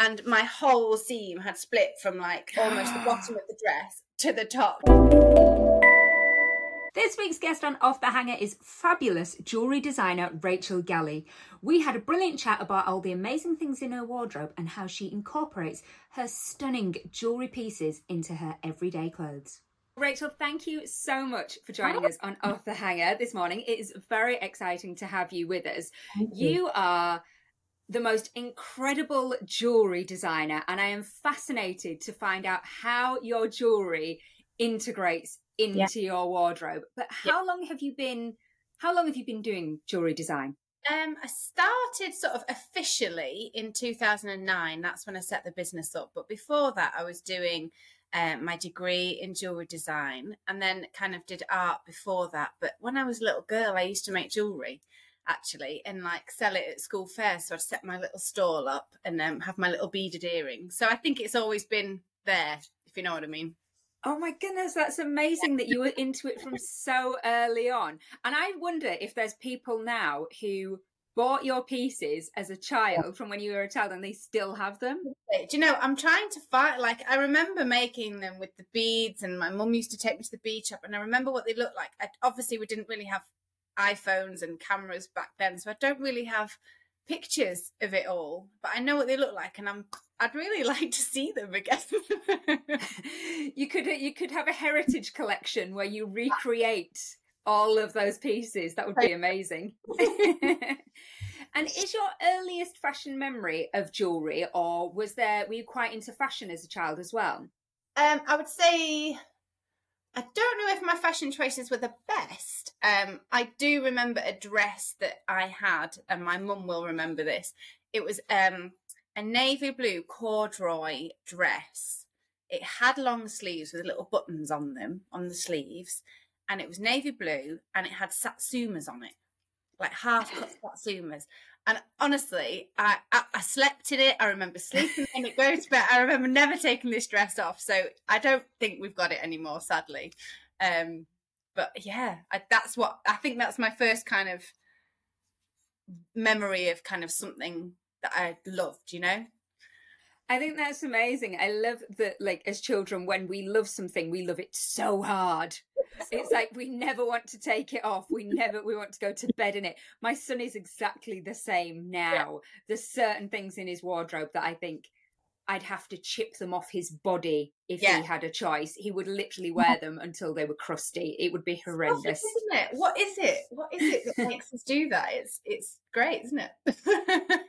and my whole seam had split from like almost the bottom of the dress to the top. This week's guest on Off the Hanger is fabulous jewellery designer Rachel Galley. We had a brilliant chat about all the amazing things in her wardrobe and how she incorporates her stunning jewellery pieces into her everyday clothes. Rachel, thank you so much for joining us on Off the Hanger this morning. It is very exciting to have you with us. Thank you. you are the most incredible jewelry designer, and I am fascinated to find out how your jewelry integrates into yeah. your wardrobe. But how yeah. long have you been? How long have you been doing jewelry design? Um, I started sort of officially in 2009. That's when I set the business up. But before that, I was doing um, my degree in jewelry design and then kind of did art before that. But when I was a little girl, I used to make jewelry actually and like sell it at school fair. So I'd set my little stall up and um, have my little beaded earrings. So I think it's always been there, if you know what I mean. Oh my goodness, that's amazing that you were into it from so early on. And I wonder if there's people now who bought your pieces as a child from when you were a child and they still have them? Do you know, I'm trying to find, like, I remember making them with the beads, and my mum used to take me to the bead shop, and I remember what they looked like. I, obviously, we didn't really have iPhones and cameras back then, so I don't really have pictures of it all, but I know what they look like, and I'm I'd really like to see them again. you could you could have a heritage collection where you recreate all of those pieces. That would be amazing. and is your earliest fashion memory of jewelry, or was there were you quite into fashion as a child as well? Um, I would say I don't know if my fashion choices were the best. Um, I do remember a dress that I had, and my mum will remember this. It was um, a navy blue corduroy dress. It had long sleeves with little buttons on them on the sleeves, and it was navy blue, and it had satsumas on it, like half cut satsumas. And honestly, I, I, I, slept in it. I remember sleeping in it, going to bed. I remember never taking this dress off. So I don't think we've got it anymore, sadly. Um, but yeah, I, that's what I think. That's my first kind of memory of kind of something that I loved. You know. I think that's amazing. I love that, like, as children, when we love something, we love it so hard. It's like we never want to take it off. We never, we want to go to bed in it. My son is exactly the same now. There's certain things in his wardrobe that I think I'd have to chip them off his body if yeah. he had a choice. He would literally wear them until they were crusty. It would be horrendous. isn't it? What is it? What is it that makes us do that? It's it's great, isn't it?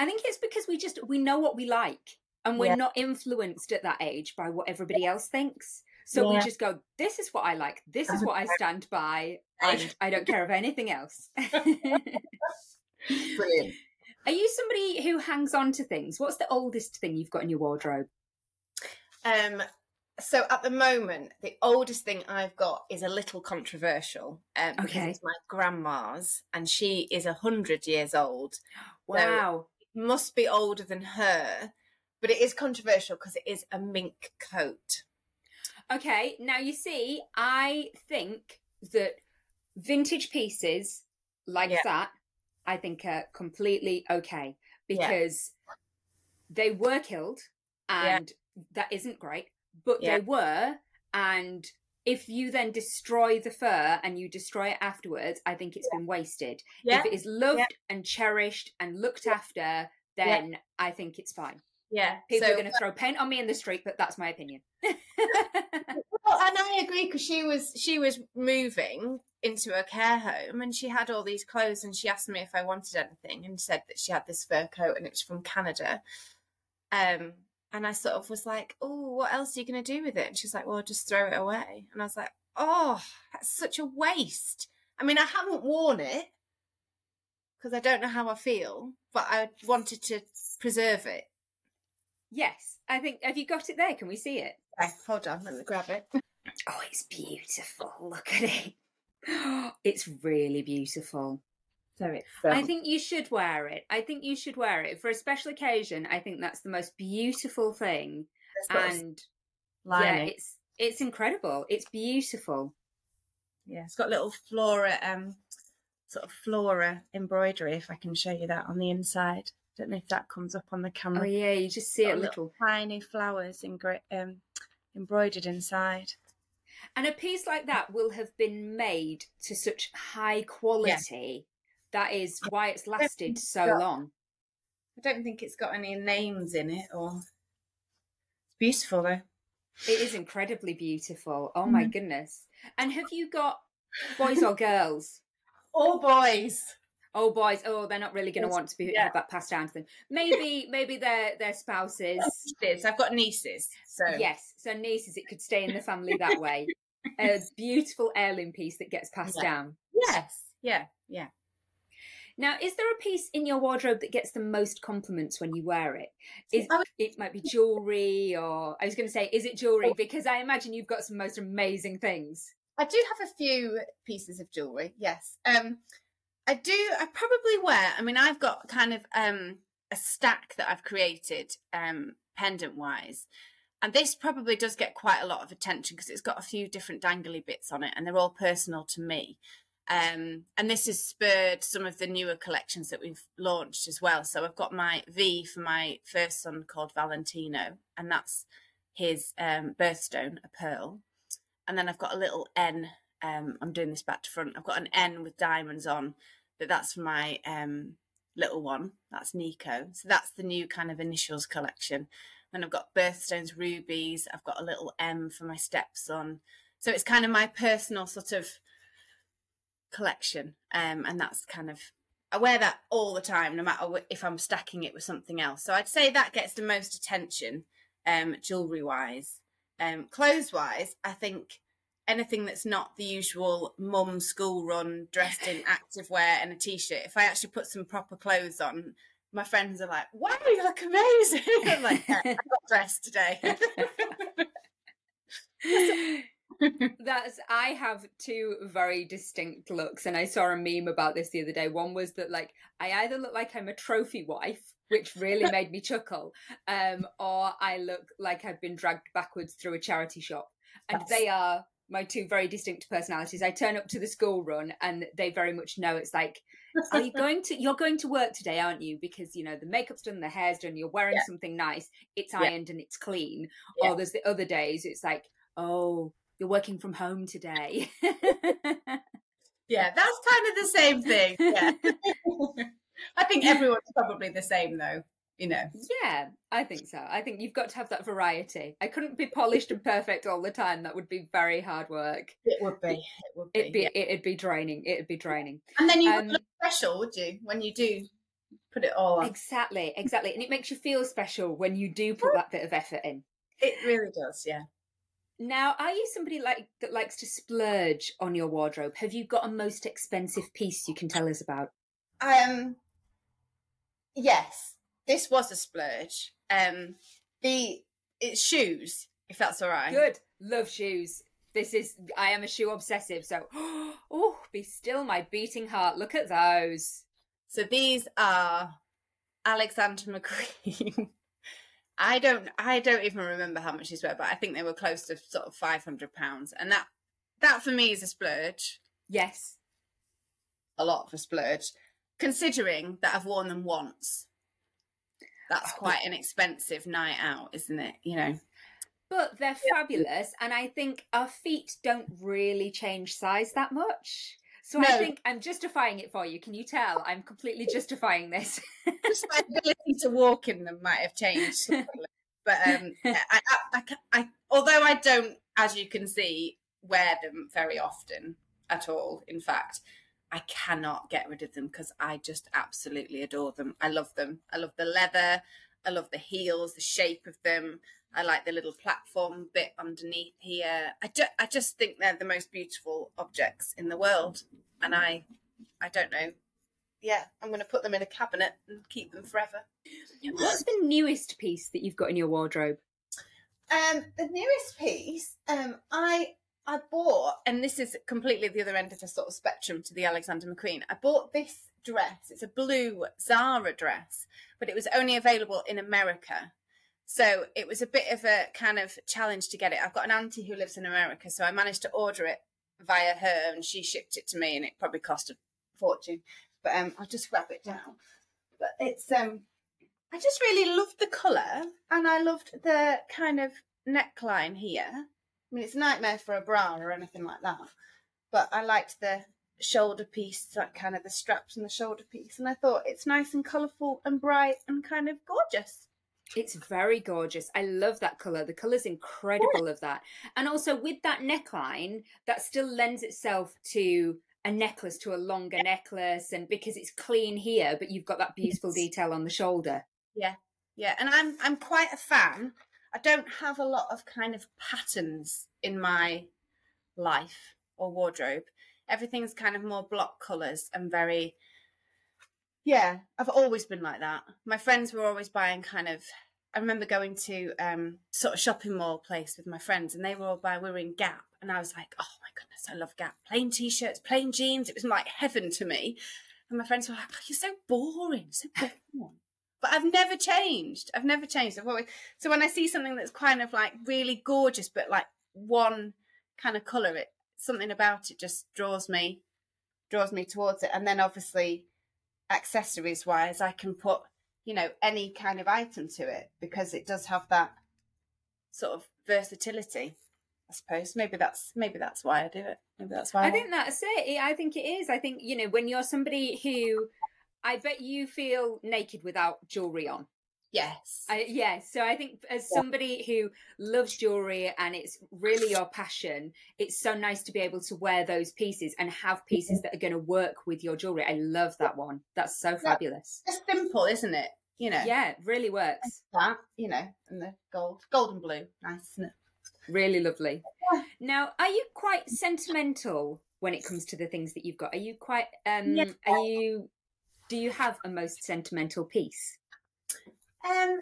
I think it's because we just we know what we like and we're yeah. not influenced at that age by what everybody else thinks. So yeah. we just go, this is what I like, this is what I stand by, and I don't care of anything else. Brilliant. Are you somebody who hangs on to things? What's the oldest thing you've got in your wardrobe? Um, so at the moment, the oldest thing I've got is a little controversial. Um, okay. It's my grandma's, and she is a hundred years old. Wow. So must be older than her but it is controversial because it is a mink coat. Okay, now you see, I think that vintage pieces like yeah. that, I think are completely okay because yeah. they were killed and yeah. that isn't great, but they were. And if you then destroy the fur and you destroy it afterwards, I think it's been wasted. If it is loved and cherished and looked after, then I think it's fine. Yeah. People so, are going to throw paint on me in the street, but that's my opinion. well, and I agree because she was she was moving into a care home and she had all these clothes and she asked me if I wanted anything and said that she had this fur coat and it was from Canada. Um and I sort of was like, "Oh, what else are you going to do with it?" And she's like, "Well, just throw it away." And I was like, "Oh, that's such a waste." I mean, I haven't worn it because I don't know how I feel, but I wanted to preserve it. Yes, I think. Have you got it there? Can we see it? Okay, hold on, let me grab it. Oh, it's beautiful. Look at it. It's really beautiful. So it's. Um... I think you should wear it. I think you should wear it for a special occasion. I think that's the most beautiful thing, and yeah, it's it's incredible. It's beautiful. Yeah, it's got little flora, um, sort of flora embroidery. If I can show you that on the inside. Don't know if that comes up on the camera. Oh yeah, you just see it little, little tiny flowers um, embroidered inside. And a piece like that will have been made to such high quality. Yeah. That is why it's lasted so got, long. I don't think it's got any names in it or it's beautiful though. It is incredibly beautiful. Oh my mm. goodness. And have you got boys or girls? All boys. Oh boys, oh they're not really going to want to be yeah. have that passed down to them. Maybe, maybe their their spouses. I've got nieces, so yes, so nieces. It could stay in the family that way. A beautiful heirloom piece that gets passed yeah. down. Yes, yeah, yeah. Now, is there a piece in your wardrobe that gets the most compliments when you wear it? Is, it might be jewelry, or I was going to say, is it jewelry? Oh. Because I imagine you've got some most amazing things. I do have a few pieces of jewelry. Yes, um, I do. I probably wear. I mean, I've got kind of um, a stack that I've created um, pendant wise. And this probably does get quite a lot of attention because it's got a few different dangly bits on it and they're all personal to me. Um, and this has spurred some of the newer collections that we've launched as well. So I've got my V for my first son called Valentino, and that's his um, birthstone, a pearl. And then I've got a little N. Um, I'm doing this back to front. I've got an N with diamonds on, but that's for my um, little one. That's Nico. So that's the new kind of initials collection. Then I've got birthstones, rubies. I've got a little M for my stepson. So it's kind of my personal sort of collection. Um, and that's kind of, I wear that all the time, no matter if I'm stacking it with something else. So I'd say that gets the most attention, um, jewelry wise. Um, clothes wise, I think anything that's not the usual mum school run, dressed in active wear and a t shirt, if I actually put some proper clothes on, my friends are like, wow, you look amazing. I'm like, yeah, I got dressed today. That's I have two very distinct looks, and I saw a meme about this the other day. One was that like I either look like I'm a trophy wife, which really made me chuckle, um, or I look like I've been dragged backwards through a charity shop, and they are my two very distinct personalities. I turn up to the school run, and they very much know it's like, are you going to? You're going to work today, aren't you? Because you know the makeup's done, the hair's done, you're wearing yeah. something nice, it's yeah. ironed and it's clean. Yeah. Or there's the other days it's like, oh you're working from home today. yeah, that's kind of the same thing. Yeah. I think everyone's probably the same though, you know. Yeah, I think so. I think you've got to have that variety. I couldn't be polished and perfect all the time. That would be very hard work. It would be. It would be. It'd be, yeah. it'd be draining. It'd be draining. And then you um, would look special, would you, when you do put it all on? Exactly, exactly. And it makes you feel special when you do put that bit of effort in. It really does, yeah. Now, are you somebody like that likes to splurge on your wardrobe? Have you got a most expensive piece you can tell us about? Um, yes, this was a splurge. Um, the it's shoes, if that's all right. Good, love shoes. This is I am a shoe obsessive, so oh, be still my beating heart. Look at those. So these are Alexander McQueen I don't I don't even remember how much these were, but I think they were close to sort of five hundred pounds. And that that for me is a splurge. Yes. A lot of a splurge. Considering that I've worn them once. That's quite an expensive night out, isn't it? You know. But they're fabulous and I think our feet don't really change size that much. So no. I think I'm justifying it for you. Can you tell? I'm completely justifying this. Just my ability to walk in them might have changed, but um, I, I, I, I, although I don't, as you can see, wear them very often at all. In fact, I cannot get rid of them because I just absolutely adore them. I love them. I love the leather. I love the heels, the shape of them. I like the little platform bit underneath here. I, ju- I just think they're the most beautiful objects in the world. And I, I don't know. Yeah, I'm going to put them in a cabinet and keep them forever. What's the newest piece that you've got in your wardrobe? Um, the newest piece, um, I I bought, and this is completely the other end of the sort of spectrum to the Alexander McQueen. I bought this dress. It's a blue Zara dress, but it was only available in America. So it was a bit of a kind of challenge to get it. I've got an auntie who lives in America, so I managed to order it via her, and she shipped it to me, and it probably cost a fortune. But um, I'll just grab it down. But it's um, I just really loved the colour and I loved the kind of neckline here. I mean, it's a nightmare for a bra or anything like that, but I liked the shoulder piece, that kind of the straps and the shoulder piece, and I thought it's nice and colourful and bright and kind of gorgeous. It's very gorgeous. I love that color. The color's incredible of that. And also with that neckline, that still lends itself to a necklace, to a longer yeah. necklace, and because it's clean here, but you've got that beautiful detail on the shoulder. Yeah. Yeah. And I'm I'm quite a fan. I don't have a lot of kind of patterns in my life or wardrobe. Everything's kind of more block colours and very yeah, I've always been like that. My friends were always buying kind of. I remember going to um, sort of shopping mall place with my friends, and they were all buying. We were in Gap, and I was like, "Oh my goodness, I love Gap! Plain t-shirts, plain jeans. It was like heaven to me." And my friends were like, oh, "You're so boring, so boring." But I've never changed. I've never changed. I've always so when I see something that's kind of like really gorgeous, but like one kind of color, it something about it just draws me draws me towards it. And then obviously accessories wise, I can put, you know, any kind of item to it because it does have that sort of versatility. I suppose maybe that's maybe that's why I do it. Maybe that's why I, I think that's it. I think it is. I think you know when you're somebody who, I bet you feel naked without jewelry on. Yes. I, yes. So I think as somebody who loves jewelry and it's really your passion, it's so nice to be able to wear those pieces and have pieces mm-hmm. that are going to work with your jewelry. I love that one. That's so fabulous. It's simple, isn't it? You know. Yeah, it really works. That, you know, and the gold, gold and blue. Nice, isn't it? Really lovely. Now, are you quite sentimental when it comes to the things that you've got? Are you quite um yeah. are you do you have a most sentimental piece? Um,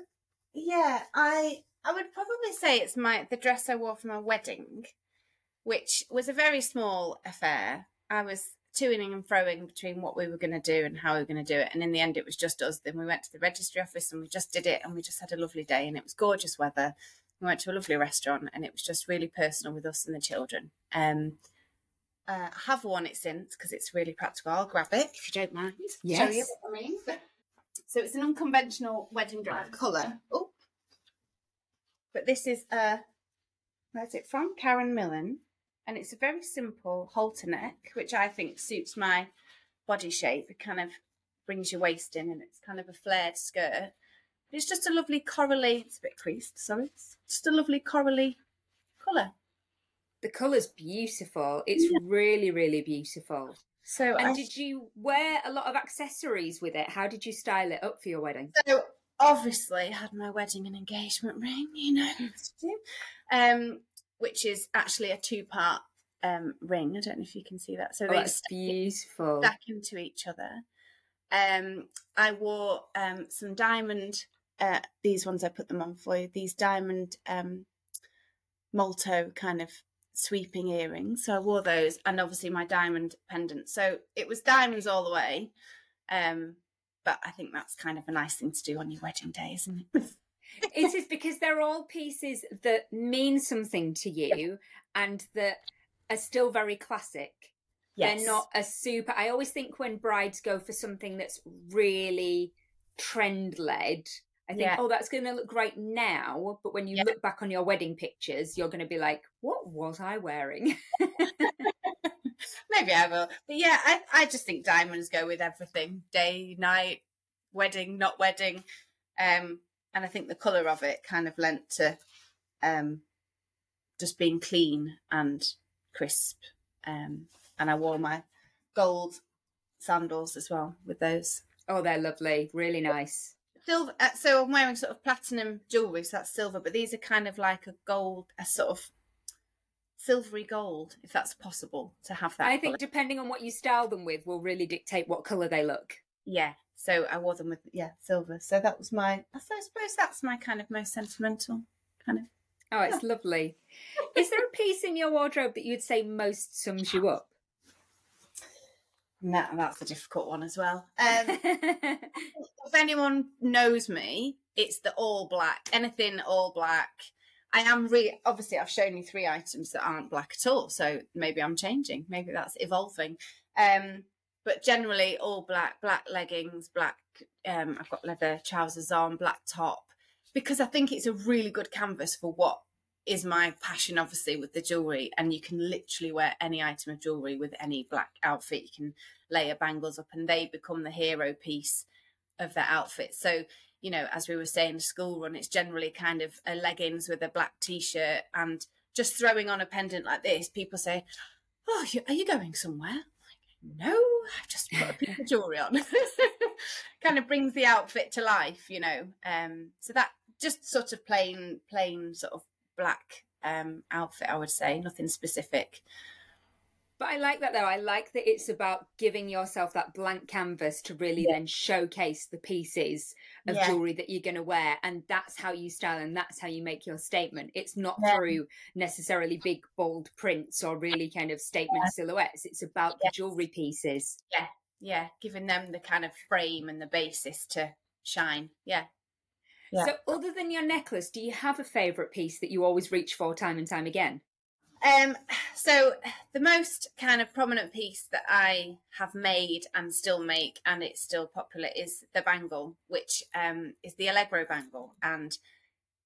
yeah, I I would probably say it's my the dress I wore for my wedding, which was a very small affair. I was toing and froing between what we were going to do and how we were going to do it, and in the end, it was just us. Then we went to the registry office and we just did it, and we just had a lovely day, and it was gorgeous weather. We went to a lovely restaurant, and it was just really personal with us and the children. Um, uh, have worn it since because it's really practical. I'll grab it if you don't mind. Yes. Show you what I mean. So it's an unconventional wedding dress colour. Oh. But this is a, uh, where's it from? Karen Millen. And it's a very simple halter neck, which I think suits my body shape. It kind of brings your waist in and it's kind of a flared skirt. But it's just a lovely corally, it's a bit creased, sorry. It's just a lovely corally colour. The colour's beautiful. It's yeah. really, really beautiful. So, and I, did you wear a lot of accessories with it? How did you style it up for your wedding? So, obviously, I had my wedding and engagement ring, you know, um, which is actually a two-part um, ring. I don't know if you can see that. So oh, that's beautiful. Stack into each other. Um, I wore um, some diamond. Uh, these ones I put them on for you. These diamond um, Molto kind of sweeping earrings. So I wore those and obviously my diamond pendant. So it was diamonds all the way. Um, but I think that's kind of a nice thing to do on your wedding day, isn't it? it is because they're all pieces that mean something to you and that are still very classic. Yes. They're not a super. I always think when brides go for something that's really trend led, I think, yeah. oh, that's going to look great now. But when you yeah. look back on your wedding pictures, you're going to be like, what was I wearing? Maybe I will. But yeah, I, I just think diamonds go with everything day, night, wedding, not wedding. Um, and I think the colour of it kind of lent to um, just being clean and crisp. Um, and I wore my gold sandals as well with those. Oh, they're lovely. Really nice silver. Uh, so I'm wearing sort of platinum jewelry, so that's silver. But these are kind of like a gold, a sort of silvery gold, if that's possible to have that. I think depending on what you style them with, will really dictate what color they look. Yeah. So I wore them with yeah silver. So that was my. I suppose that's my kind of most sentimental kind of. Oh, it's yeah. lovely. Is there a piece in your wardrobe that you'd say most sums you up? No, that's a difficult one as well. Um, if anyone knows me, it's the all black. Anything all black. I am really obviously I've shown you three items that aren't black at all, so maybe I'm changing. Maybe that's evolving. Um, but generally all black, black leggings, black. Um, I've got leather trousers on, black top, because I think it's a really good canvas for what is my passion, obviously, with the jewelry. And you can literally wear any item of jewelry with any black outfit. You can layer bangles up, and they become the hero piece of the outfit. So, you know, as we were saying, school run, it's generally kind of a leggings with a black t-shirt and just throwing on a pendant like this. People say, "Oh, are you going somewhere?" no, I've just put a piece of jewelry on. kind of brings the outfit to life, you know. Um, so that just sort of plain, plain sort of black um, outfit, I would say, nothing specific. But I like that though. I like that it's about giving yourself that blank canvas to really yeah. then showcase the pieces of yeah. jewelry that you're going to wear. And that's how you style and that's how you make your statement. It's not yeah. through necessarily big, bold prints or really kind of statement silhouettes. It's about the jewelry pieces. Yeah. Yeah. Giving them the kind of frame and the basis to shine. Yeah. So, other than your necklace, do you have a favourite piece that you always reach for time and time again? Um, so the most kind of prominent piece that I have made and still make, and it's still popular, is the bangle, which um, is the Allegro bangle, and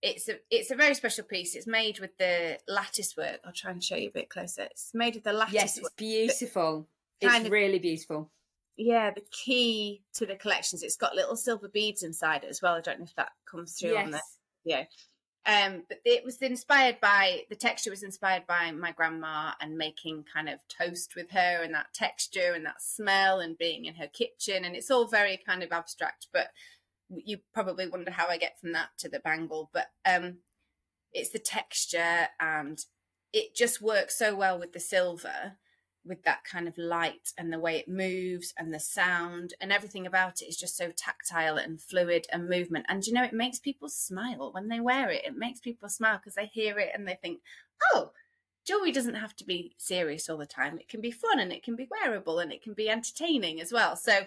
it's a it's a very special piece. It's made with the lattice work. I'll try and show you a bit closer. It's made with the lattice. Yes, it's beautiful. It's of, really beautiful. Yeah, the key to the collections. It's got little silver beads inside it as well. I don't know if that comes through yes. on the yeah. Um, but it was inspired by the texture was inspired by my grandma and making kind of toast with her and that texture and that smell and being in her kitchen and it's all very kind of abstract. But you probably wonder how I get from that to the bangle. But um, it's the texture and it just works so well with the silver with that kind of light and the way it moves and the sound and everything about it is just so tactile and fluid and movement. And you know, it makes people smile when they wear it. It makes people smile because they hear it and they think, oh, jewelry doesn't have to be serious all the time. It can be fun and it can be wearable and it can be entertaining as well. So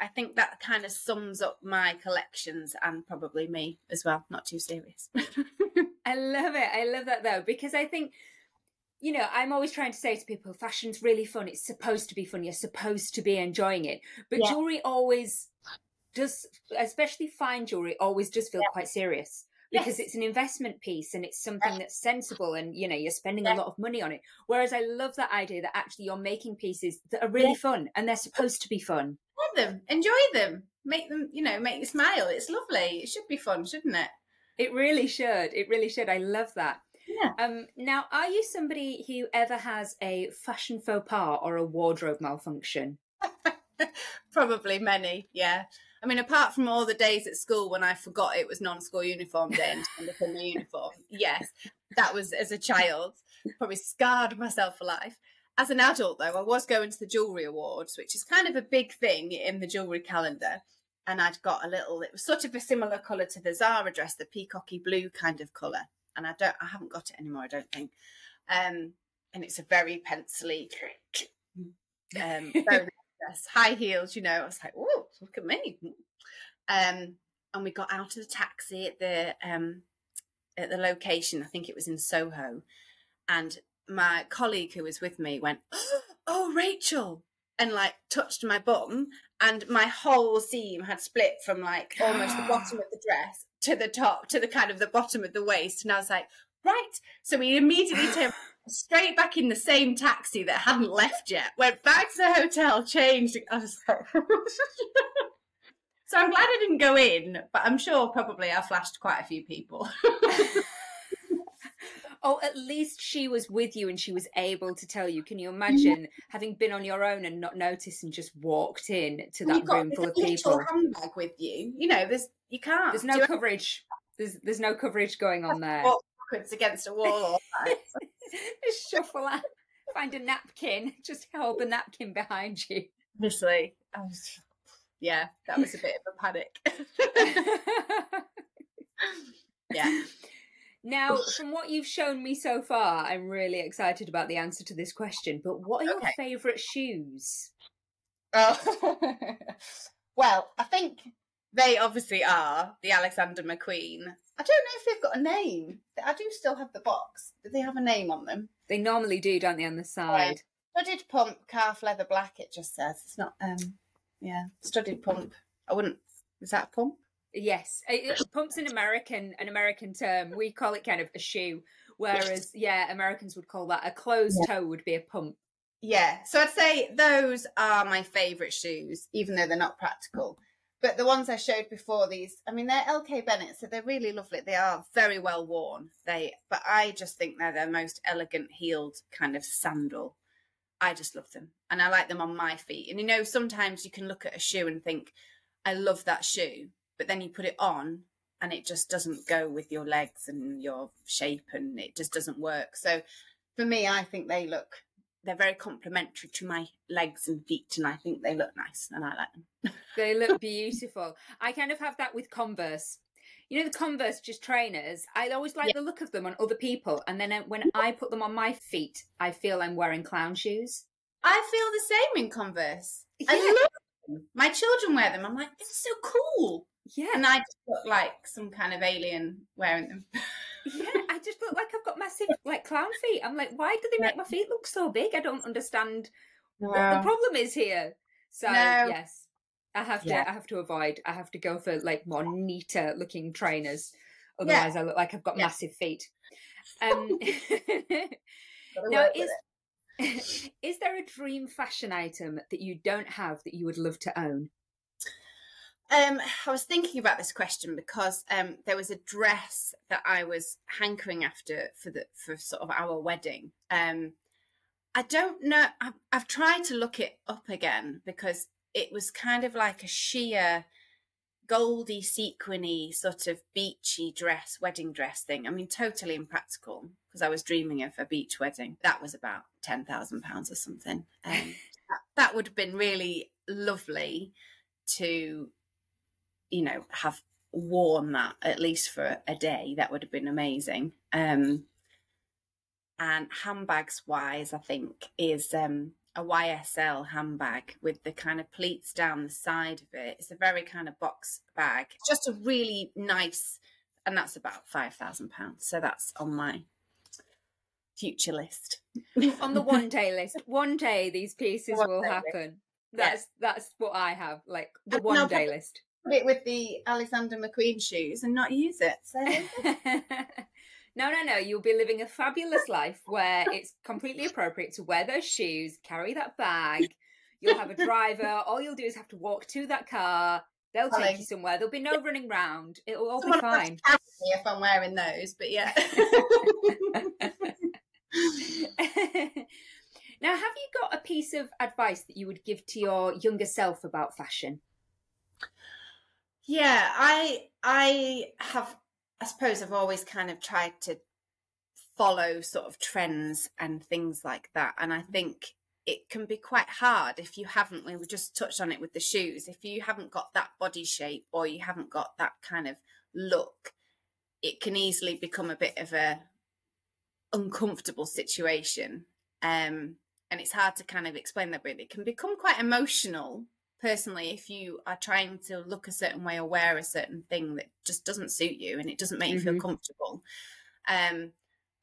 I think that kind of sums up my collections and probably me as well. Not too serious. I love it. I love that though, because I think you know, I'm always trying to say to people, fashion's really fun. It's supposed to be fun. You're supposed to be enjoying it. But yeah. jewelry always does, especially fine jewelry, always does feel yeah. quite serious because yes. it's an investment piece and it's something that's sensible and, you know, you're spending yeah. a lot of money on it. Whereas I love that idea that actually you're making pieces that are really fun and they're supposed to be fun. Love them, enjoy them, make them, you know, make you smile. It's lovely. It should be fun, shouldn't it? It really should. It really should. I love that. Yeah. Um, now, are you somebody who ever has a fashion faux pas or a wardrobe malfunction? Probably many, yeah. I mean, apart from all the days at school when I forgot it was non-school uniform day and turned up in my uniform, yes, that was as a child. Probably scarred myself for life. As an adult, though, I was going to the jewellery awards, which is kind of a big thing in the jewellery calendar. And I'd got a little, it was sort of a similar colour to the Zara dress, the peacocky blue kind of colour and I don't, I haven't got it anymore. I don't think. Um, and it's a very pencily, um, very high heels. You know, I was like, oh, look at me. Um, and we got out of the taxi at the um at the location. I think it was in Soho, and my colleague who was with me went, "Oh, Rachel," and like touched my bum, and my whole seam had split from like almost the bottom of the dress to the top, to the kind of the bottom of the waist. And I was like, right. So we immediately turned straight back in the same taxi that hadn't left yet, went back to the hotel, changed. I was like, so I'm glad I didn't go in, but I'm sure probably I flashed quite a few people. oh, at least she was with you and she was able to tell you. Can you mm-hmm. imagine having been on your own and not noticed and just walked in to that room full of people? handbag with you. You know, there's you can't. There's no coverage. There's there's no coverage going on there. Backwards against a wall. just shuffle out. Find a napkin. Just hold the napkin behind you. Honestly, I was. Yeah, that was a bit of a panic. yeah. Now, from what you've shown me so far, I'm really excited about the answer to this question. But what are okay. your favourite shoes? Oh, well, I think they obviously are the Alexander McQueen. I don't know if they've got a name. I do still have the box. Do they have a name on them? They normally do, don't they, on the side? studded pump, calf leather black. It just says it's not. Um, yeah, studded pump. I wouldn't. Is that a pump? Yes, it, it, pump's an American an American term. We call it kind of a shoe, whereas yeah, Americans would call that a closed yeah. toe would be a pump. Yeah, so I'd say those are my favourite shoes, even though they're not practical. But the ones I showed before these, I mean, they're LK Bennett, so they're really lovely. They are very well worn. They, but I just think they're the most elegant heeled kind of sandal. I just love them, and I like them on my feet. And you know, sometimes you can look at a shoe and think, "I love that shoe," but then you put it on and it just doesn't go with your legs and your shape and it just doesn't work. So for me, I think they look they're very complementary to my legs and feet and I think they look nice and I like them. they look beautiful. I kind of have that with Converse. You know the Converse just trainers. I always like yeah. the look of them on other people, and then when I put them on my feet, I feel I'm wearing clown shoes. I feel the same in Converse. Yeah. I love them. My children wear them. I'm like, it's so cool. Yeah. And I just look like some kind of alien wearing them. yeah, I just look like I've got massive like clown feet. I'm like, why do they make my feet look so big? I don't understand no. what the problem is here. So no. yes. I have to. I have to avoid. I have to go for like more neater looking trainers. Otherwise yeah. I look like I've got yeah. massive feet. Um now is is there a dream fashion item that you don't have that you would love to own? Um, I was thinking about this question because um, there was a dress that I was hankering after for the for sort of our wedding. Um, I don't know. I've, I've tried to look it up again because it was kind of like a sheer goldy sequiny sort of beachy dress wedding dress thing i mean totally impractical because i was dreaming of a beach wedding that was about 10,000 pounds or something um, that, that would have been really lovely to you know, have worn that at least for a day, that would have been amazing. Um, and handbags wise, I think is um, a YSL handbag with the kind of pleats down the side of it. It's a very kind of box bag. Just a really nice, and that's about five thousand pounds. So that's on my future list. on the one day list. One day these pieces one will happen. List. That's yeah. that's what I have, like the one day list it with the Alexander McQueen shoes and not use it. So. no, no, no. You'll be living a fabulous life where it's completely appropriate to wear those shoes, carry that bag. You'll have a driver. All you'll do is have to walk to that car. They'll take you somewhere. There'll be no running round. It'll all Someone be fine. If I'm wearing those, but yeah. now, have you got a piece of advice that you would give to your younger self about fashion? Yeah, I I have I suppose I've always kind of tried to follow sort of trends and things like that. And I think it can be quite hard if you haven't we just touched on it with the shoes if you haven't got that body shape or you haven't got that kind of look it can easily become a bit of a uncomfortable situation um and it's hard to kind of explain that but it can become quite emotional personally, if you are trying to look a certain way or wear a certain thing that just doesn't suit you and it doesn't make mm-hmm. you feel mm-hmm. comfortable, um,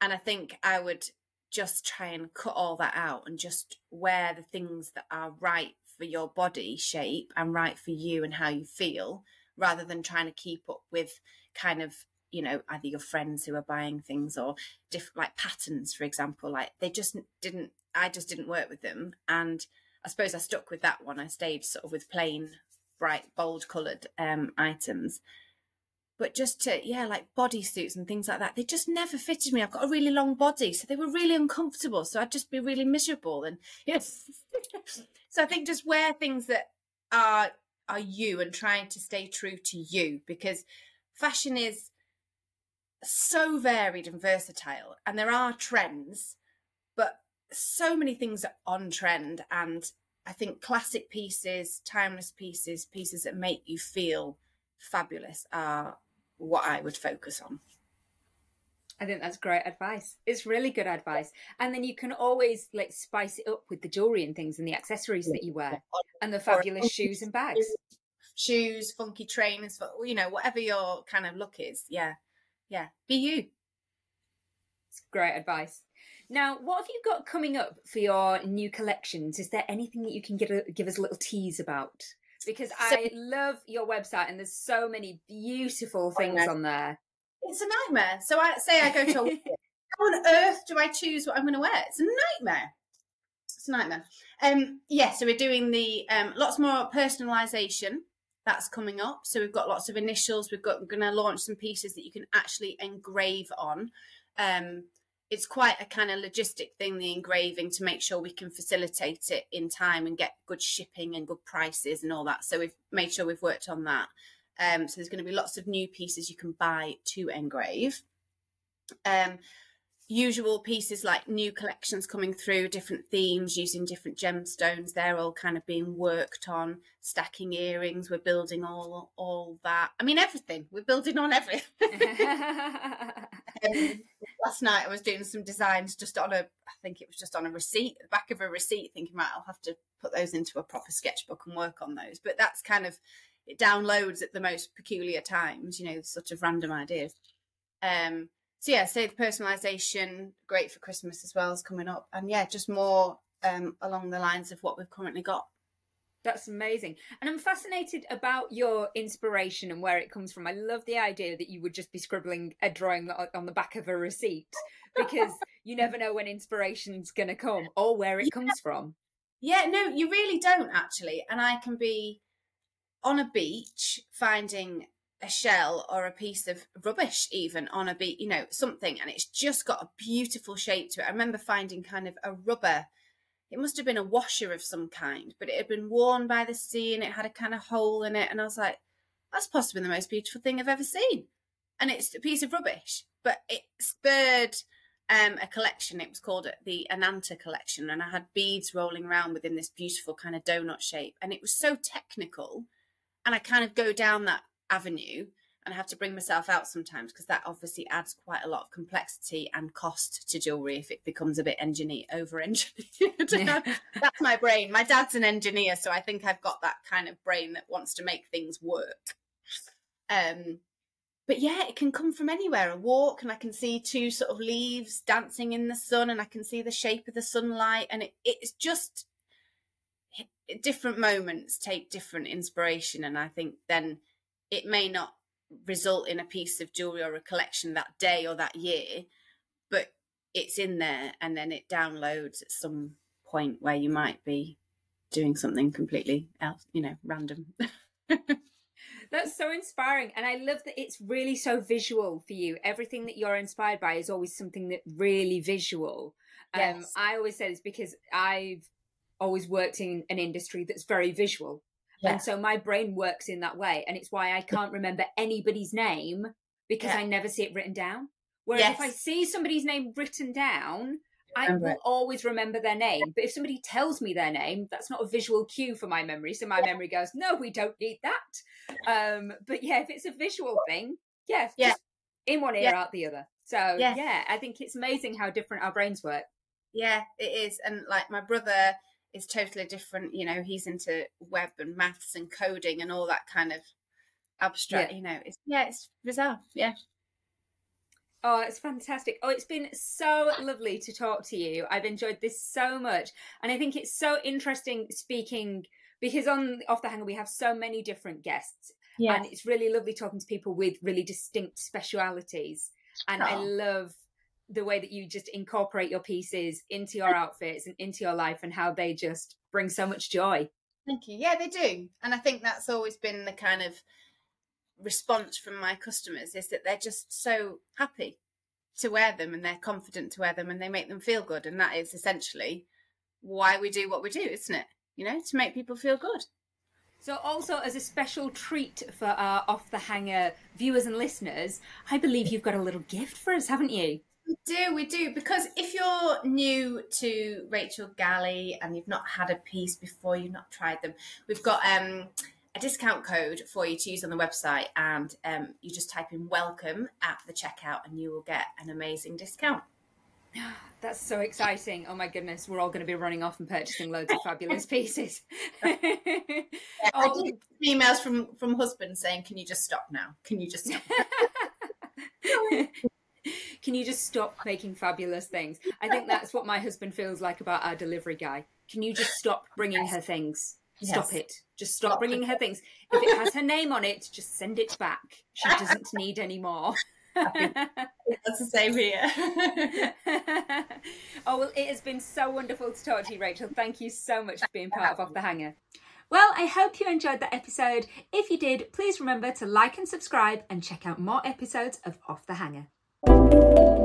and I think I would just try and cut all that out and just wear the things that are right for your body shape and right for you and how you feel, rather than trying to keep up with kind of you know either your friends who are buying things or different like patterns for example like they just didn't i just didn't work with them and I suppose I stuck with that one. I stayed sort of with plain, bright, bold coloured um, items. But just to, yeah, like bodysuits and things like that, they just never fitted me. I've got a really long body, so they were really uncomfortable. So I'd just be really miserable. And yes. so I think just wear things that are are you and trying to stay true to you because fashion is so varied and versatile and there are trends but so many things are on trend and I think classic pieces, timeless pieces, pieces that make you feel fabulous are what I would focus on. I think that's great advice. It's really good advice. And then you can always like spice it up with the jewelry and things and the accessories that you wear and the fabulous shoes and bags. Shoes, funky trainers, you know, whatever your kind of look is. Yeah. Yeah. Be you. It's great advice. Now, what have you got coming up for your new collections? Is there anything that you can get a, give us a little tease about? Because so, I love your website and there's so many beautiful things on there. It's a nightmare. So I say I go to a how on earth do I choose what I'm going to wear? It's a nightmare. It's a nightmare. Um, yeah, so we're doing the um, lots more personalisation. That's coming up. So we've got lots of initials. We've got we're going to launch some pieces that you can actually engrave on. Um, it's quite a kind of logistic thing, the engraving, to make sure we can facilitate it in time and get good shipping and good prices and all that. So we've made sure we've worked on that. Um, so there's going to be lots of new pieces you can buy to engrave. Um, usual pieces like new collections coming through, different themes using different gemstones. They're all kind of being worked on. Stacking earrings, we're building all all that. I mean, everything. We're building on everything. um, last night I was doing some designs just on a, I think it was just on a receipt, the back of a receipt, thinking, right, I'll have to put those into a proper sketchbook and work on those. But that's kind of it downloads at the most peculiar times, you know, sort of random ideas. Um, so yeah, so the personalization, great for Christmas as well, is coming up, and yeah, just more um, along the lines of what we've currently got. That's amazing. And I'm fascinated about your inspiration and where it comes from. I love the idea that you would just be scribbling a drawing on the back of a receipt because you never know when inspiration's going to come or where it comes from. Yeah, no, you really don't actually. And I can be on a beach finding a shell or a piece of rubbish even on a beach, you know, something, and it's just got a beautiful shape to it. I remember finding kind of a rubber, it must have been a washer of some kind, but it had been worn by the sea and it had a kind of hole in it. And I was like, that's possibly the most beautiful thing I've ever seen. And it's a piece of rubbish, but it spurred um, a collection. It was called the Ananta collection, and I had beads rolling around within this beautiful kind of donut shape. And it was so technical. And I kind of go down that avenue and I have to bring myself out sometimes because that obviously adds quite a lot of complexity and cost to jewelry if it becomes a bit engineer over engineered. Yeah. That's my brain. My dad's an engineer, so I think I've got that kind of brain that wants to make things work. Um, but yeah, it can come from anywhere. A walk, and I can see two sort of leaves dancing in the sun, and I can see the shape of the sunlight, and it, it's just different moments take different inspiration, and I think then it may not result in a piece of jewelry or a collection that day or that year, but it's in there and then it downloads at some point where you might be doing something completely else, you know, random. That's so inspiring. And I love that it's really so visual for you. Everything that you're inspired by is always something that really visual. Um, yes. Um, I always say this because I've always worked in an industry that's very visual. Yeah. And so my brain works in that way. And it's why I can't remember anybody's name because yeah. I never see it written down. Whereas yes. if I see somebody's name written down, I will it. always remember their name. But if somebody tells me their name, that's not a visual cue for my memory. So my yeah. memory goes, no, we don't need that. Um, but yeah, if it's a visual thing, yeah, yeah. in one ear, yeah. out the other. So yeah. yeah, I think it's amazing how different our brains work. Yeah, it is. And like my brother, is totally different. You know, he's into web and maths and coding and all that kind of abstract. Yeah. You know, it's yeah, it's bizarre. Yeah. Oh, it's fantastic. Oh, it's been so lovely to talk to you. I've enjoyed this so much. And I think it's so interesting speaking because on Off the Hanger we have so many different guests. Yeah. And it's really lovely talking to people with really distinct specialities. And oh. I love the way that you just incorporate your pieces into your outfits and into your life and how they just bring so much joy. Thank you. Yeah, they do. And I think that's always been the kind of response from my customers is that they're just so happy to wear them and they're confident to wear them and they make them feel good. And that is essentially why we do what we do, isn't it? You know, to make people feel good. So, also as a special treat for our off the hanger viewers and listeners, I believe you've got a little gift for us, haven't you? We do, we do. Because if you're new to Rachel Galley and you've not had a piece before, you've not tried them, we've got um, a discount code for you to use on the website. And um, you just type in welcome at the checkout and you will get an amazing discount. That's so exciting. Oh my goodness, we're all going to be running off and purchasing loads of fabulous pieces. yeah, oh. Emails from from husbands saying, "Can you just stop now? Can you just stop?" Can you just stop making fabulous things? I think that's what my husband feels like about our delivery guy. Can you just stop bringing yes. her things? Stop it. Just stop, stop bringing her things. If it has her name on it, just send it back. She doesn't need any more. That's the same here. oh, well, it has been so wonderful to talk to you, Rachel. Thank you so much for being part of Off the Hanger. Well, I hope you enjoyed that episode. If you did, please remember to like and subscribe and check out more episodes of Off the Hanger. Thank you.